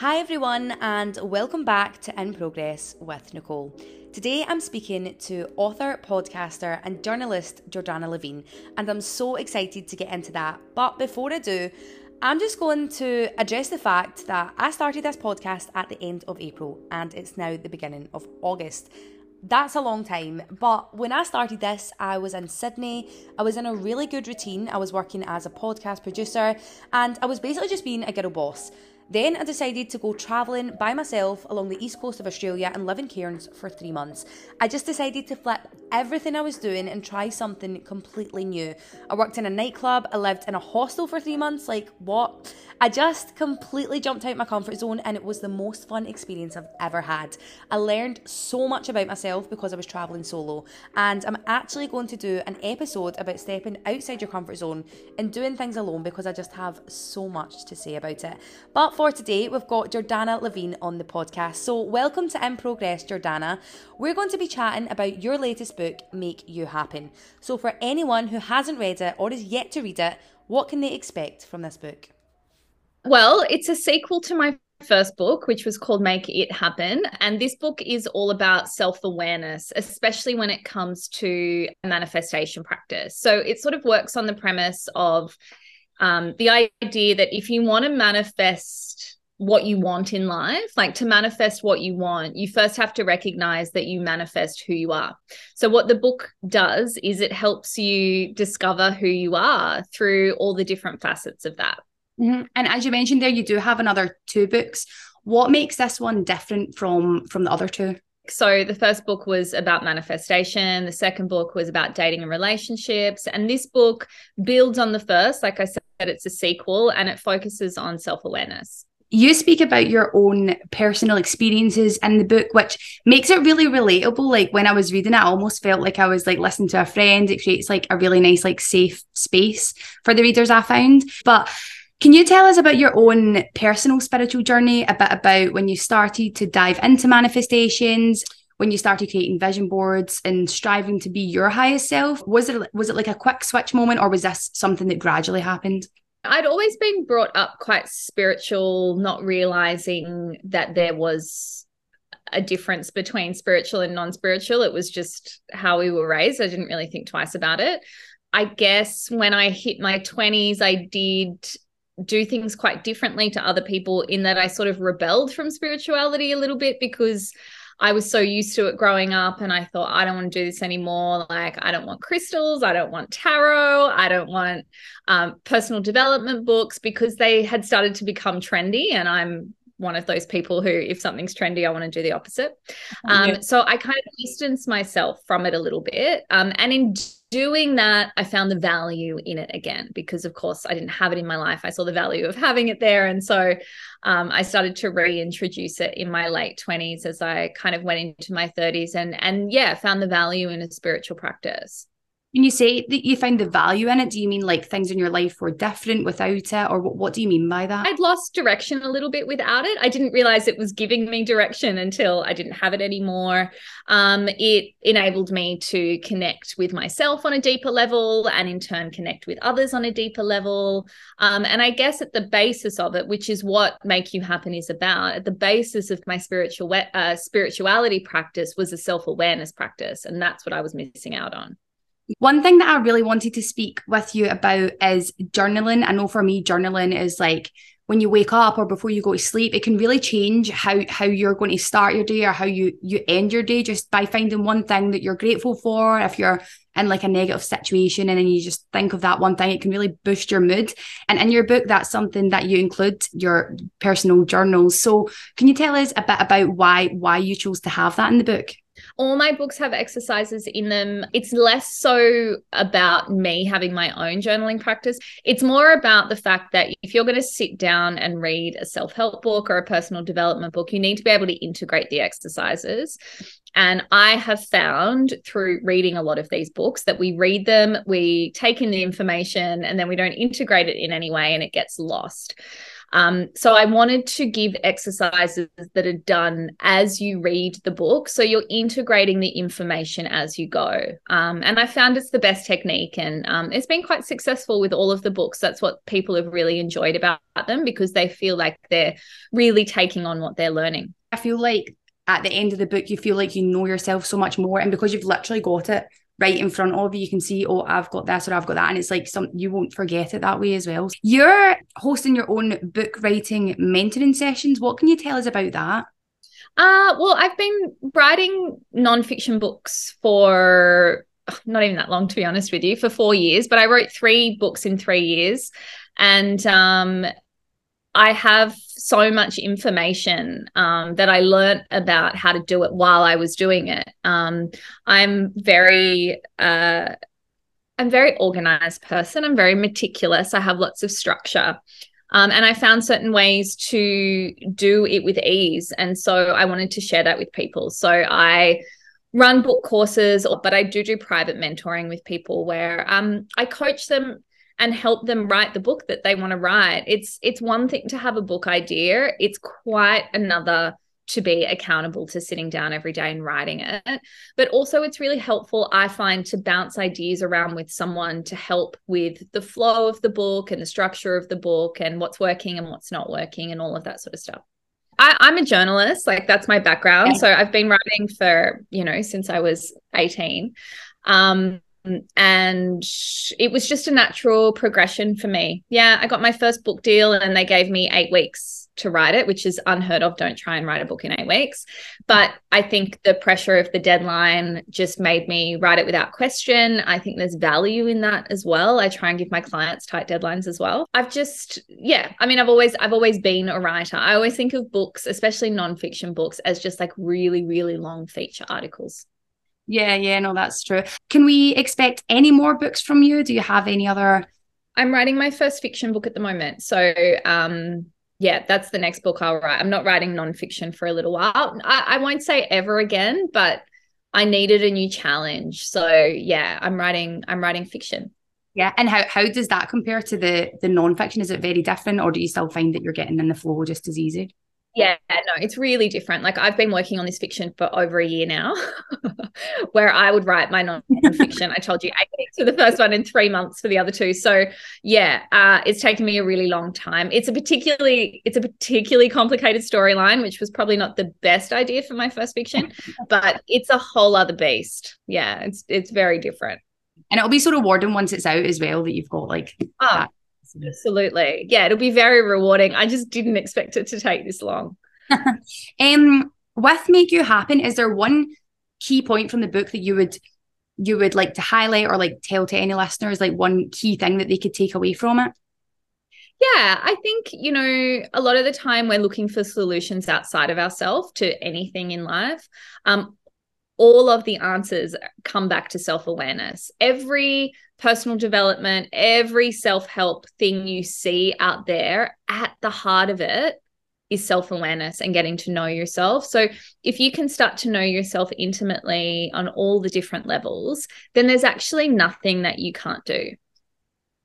Hi, everyone, and welcome back to In Progress with Nicole. Today I'm speaking to author, podcaster, and journalist Jordanna Levin, and I'm so excited to get into that. But before I do, I'm just going to address the fact that I started this podcast at the end of April and it's now the beginning of August. That's a long time, but when I started this, I was in Sydney. I was in a really good routine. I was working as a podcast producer and I was basically just being a girl boss. Then I decided to go travelling by myself along the east coast of Australia and live in Cairns for three months. I just decided to flip everything I was doing and try something completely new. I worked in a nightclub, I lived in a hostel for three months. Like, what? I just completely jumped out my comfort zone and it was the most fun experience I've ever had. I learned so much about myself because I was travelling solo, and I'm actually going to do an episode about stepping outside your comfort zone and doing things alone because I just have so much to say about it. But for today, we've got Jordanna Levin on the podcast. So, welcome to In Progress, Jordanna. We're going to be chatting about your latest book, Make You Happen. So, for anyone who hasn't read it or is yet to read it, what can they expect from this book? Well, it's a sequel to my first book, which was called Make It Happen. And this book is all about self awareness, especially when it comes to manifestation practice. So it sort of works on the premise of um, the idea that if you want to manifest what you want in life, like to manifest what you want, you first have to recognize that you manifest who you are. So, what the book does is it helps you discover who you are through all the different facets of that. Mm-hmm. And as you mentioned there, you do have another two books. What makes this one different from from the other two? So the first book was about manifestation, the second book was about dating and relationships, and this book builds on the first. Like I said, it's a sequel and it focuses on self-awareness you speak about your own personal experiences in the book, which makes it really relatable. Like when I was reading it, I almost felt like I was like listening to a friend. It creates like a really nice, like safe space for the readers I found. But can you tell us about your own personal spiritual journey, a bit about when you started to dive into manifestations, when you started creating vision boards and striving to be your highest self? Was it was it like a quick switch moment or was this something that gradually happened? I'd always been brought up quite spiritual, not realizing that there was a difference between spiritual and non-spiritual. It was just how we were raised. I didn't really think twice about it. I guess when I hit my 20s, I did do things quite differently to other people in that I sort of rebelled from spirituality a little bit because I was so used to it growing up and I thought I don't want to do this anymore. Like I don't want crystals. I don't want tarot. I don't want um, personal development books because they had started to become trendy and I'm one of those people who if something's trendy i want to do the opposite. Um, yeah. so i kind of distanced myself from it a little bit. Um, and in doing that, I found the value in it again because, of course, I didn't have it in my life. I saw the value of having it there. And so um, I started to reintroduce it in my late 20s as I kind of went into my 30s and, and yeah, found the value in a spiritual practice. When you say that you found the value in it, do you mean like things in your life were different without it? Or what, what do you mean by that? I'd lost direction a little bit without it. I didn't realize it was giving me direction until I didn't have it anymore. Um, it enabled me to connect with myself on a deeper level and in turn connect with others on a deeper level. Um, and I guess at the basis of it, which is what Make You Happen is about, at the basis of my spiritual uh, spirituality practice was a self awareness practice. And that's what I was missing out on. One thing that I really wanted to speak with you about is journaling. I know for me, journaling is like when you wake up or before you go to sleep, it can really change how how you're going to start your day or how you you end your day just by finding one thing that you're grateful for. If you're in like a negative situation and then you just think of that one thing, it can really boost your mood. And in your book, that's something that you include your personal journals. So can you tell us a bit about why why you chose to have that in the book? All my books have exercises in them. It's less so about me having my own journaling practice. It's more about the fact that if you're going to sit down and read a self help book or a personal development book, you need to be able to integrate the exercises. And I have found through reading a lot of these books that we read them, we take in the information, and then we don't integrate it in any way and it gets lost. Um, so I wanted to give exercises that are done as you read the book. So you're integrating the information as you go. Um, and I found it's the best technique. And um, it's been quite successful with all of the books. That's what people have really enjoyed about them because they feel like they're really taking on what they're learning. I feel like at the end of the book, you feel like you know yourself so much more. And because you've literally got it right in front of you, you can see, oh, I've got this or I've got that. And it's like some you won't forget it that way as well. You're hosting your own book writing mentoring sessions. What can you tell us about that? Uh, well, I've been writing nonfiction books for not even that long, to be honest with you, for four years, but I wrote three books in three years. And um, I have so much information um, that I learned about how to do it while I was doing it. Um, I'm very, uh, I'm very organized person. I'm very meticulous. I have lots of structure. Um, and I found certain ways to do it with ease. And so I wanted to share that with people. So I run book courses, but I do do private mentoring with people where um, I coach them and help them write the book that they want to write. It's it's one thing to have a book idea, it's quite another to be accountable to sitting down every day and writing it. But also, it's really helpful, I find, to bounce ideas around with someone to help with the flow of the book and the structure of the book and what's working and what's not working and all of that sort of stuff. I, am a journalist, like that's my background. So I've been writing for, you know, since I was 18. Um, Um, and it was just a natural progression for me. Yeah, I got my first book deal and they gave me eight weeks to write it, which is unheard of. Don't try and write a book in eight weeks. But I think the pressure of the deadline just made me write it without question. I think there's value in that as well. I try and give my clients tight deadlines as well. I've just, yeah, I mean, I've always, I've always been a writer. I always think of books, especially nonfiction books, as just like really, really long feature articles. Yeah, yeah, no, that's true. Can we expect any more books from you? Do you have any other? I'm writing my first fiction book at the moment. So, um, yeah, that's the next book I'll write. I'm not writing nonfiction for a little while. I, I won't say ever again, but I needed a new challenge. So yeah, I'm writing, I'm writing fiction. Yeah. And how, how does that compare to the the nonfiction? Is it very different or do you still find that you're getting in the flow just as easy? Yeah, no, it's really different. Like I've been working on this fiction for over a year now, where I would write my non-fiction. I told you eight weeks for the first one and three months for the other two. So yeah, uh, it's taken me a really long time. It's a particularly it's a particularly complicated storyline, which was probably not the best idea for my first fiction, but it's a whole other beast. Yeah, it's it's very different. And it'll be sort of rewarding once it's out as well that you've got like oh, that Absolutely. Yeah, it'll be very rewarding. I just didn't expect it to take this long. um with Make You Happen, is there one key point from the book that you would you would like to highlight or like tell to any listeners like one key thing that they could take away from it? Yeah, I think, you know, a lot of the time we're looking for solutions outside of ourselves to anything in life. Um, all of the answers come back to self awareness. Every personal development, every self help thing you see out there, at the heart of it is self awareness and getting to know yourself. So, if you can start to know yourself intimately on all the different levels, then there's actually nothing that you can't do.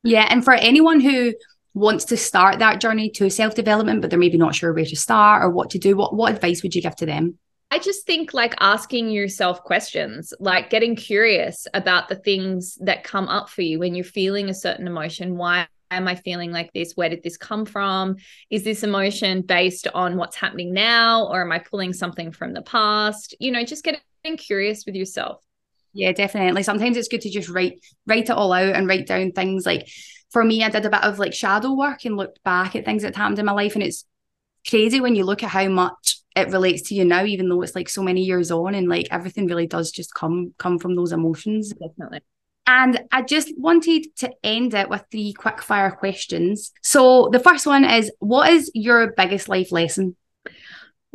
Yeah. And for anyone who wants to start that journey to self development, but they're maybe not sure where to start or what to do, what, what advice would you give to them? I just think like asking yourself questions, like getting curious about the things that come up for you when you're feeling a certain emotion. Why am I feeling like this? Where did this come from? Is this emotion based on what's happening now? Or am I pulling something from the past? You know, just getting curious with yourself. Yeah, definitely. Sometimes it's good to just write write it all out and write down things like for me, I did a bit of like shadow work and looked back at things that happened in my life. And it's crazy when you look at how much it relates to you now, even though it's like so many years on, and like everything really does just come come from those emotions. Definitely. And I just wanted to end it with three quick fire questions. So the first one is what is your biggest life lesson?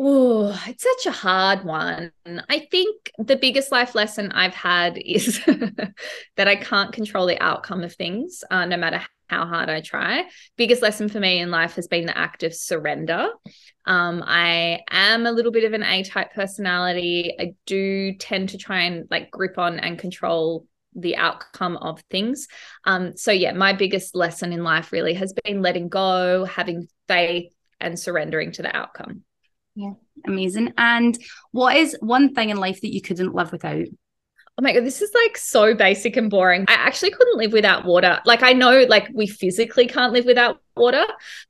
Oh, it's such a hard one. I think the biggest life lesson I've had is that I can't control the outcome of things, uh, no matter how hard I try. Biggest lesson for me in life has been the act of surrender. Um, I am a little bit of an A type personality. I do tend to try and like grip on and control the outcome of things. Um, so yeah, my biggest lesson in life really has been letting go, having faith, and surrendering to the outcome. Yeah, amazing. And what is one thing in life that you couldn't live without? Oh my God, this is like so basic and boring. I actually couldn't live without water. Like, I know, like, we physically can't live without water,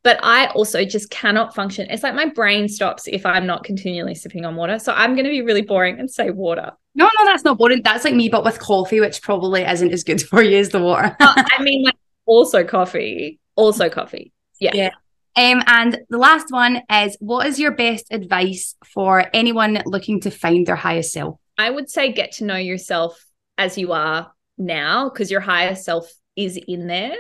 but I also just cannot function. It's like my brain stops if I'm not continually sipping on water. So I'm going to be really boring and say water. No, no, that's not boring. That's like me, but with coffee, which probably isn't as good for you as the water. I mean, like, also coffee, also coffee. Yeah. Yeah. Um, and the last one is what is your best advice for anyone looking to find their highest self? I would say get to know yourself as you are now because your higher self is in there.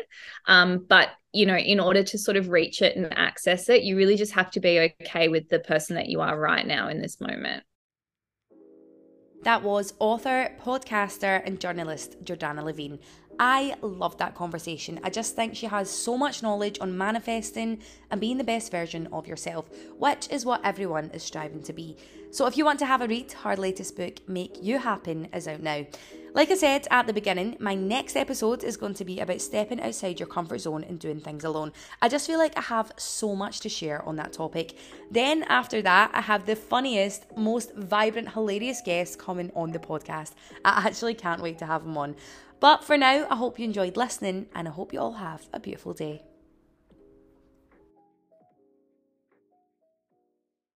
Um, but you know, in order to sort of reach it and access it, you really just have to be okay with the person that you are right now in this moment. That was author, podcaster, and journalist Jordanna Levin. I love that conversation. I just think she has so much knowledge on manifesting and being the best version of yourself, which is what everyone is striving to be. So if you want to have a read, her latest book, Make You Happen, is out now. Like I said at the beginning, my next episode is going to be about stepping outside your comfort zone and doing things alone. I just feel like I have so much to share on that topic. Then, after that, I have the funniest, most vibrant, hilarious guests coming on the podcast. I actually can't wait to have them on. But for now, I hope you enjoyed listening and I hope you all have a beautiful day.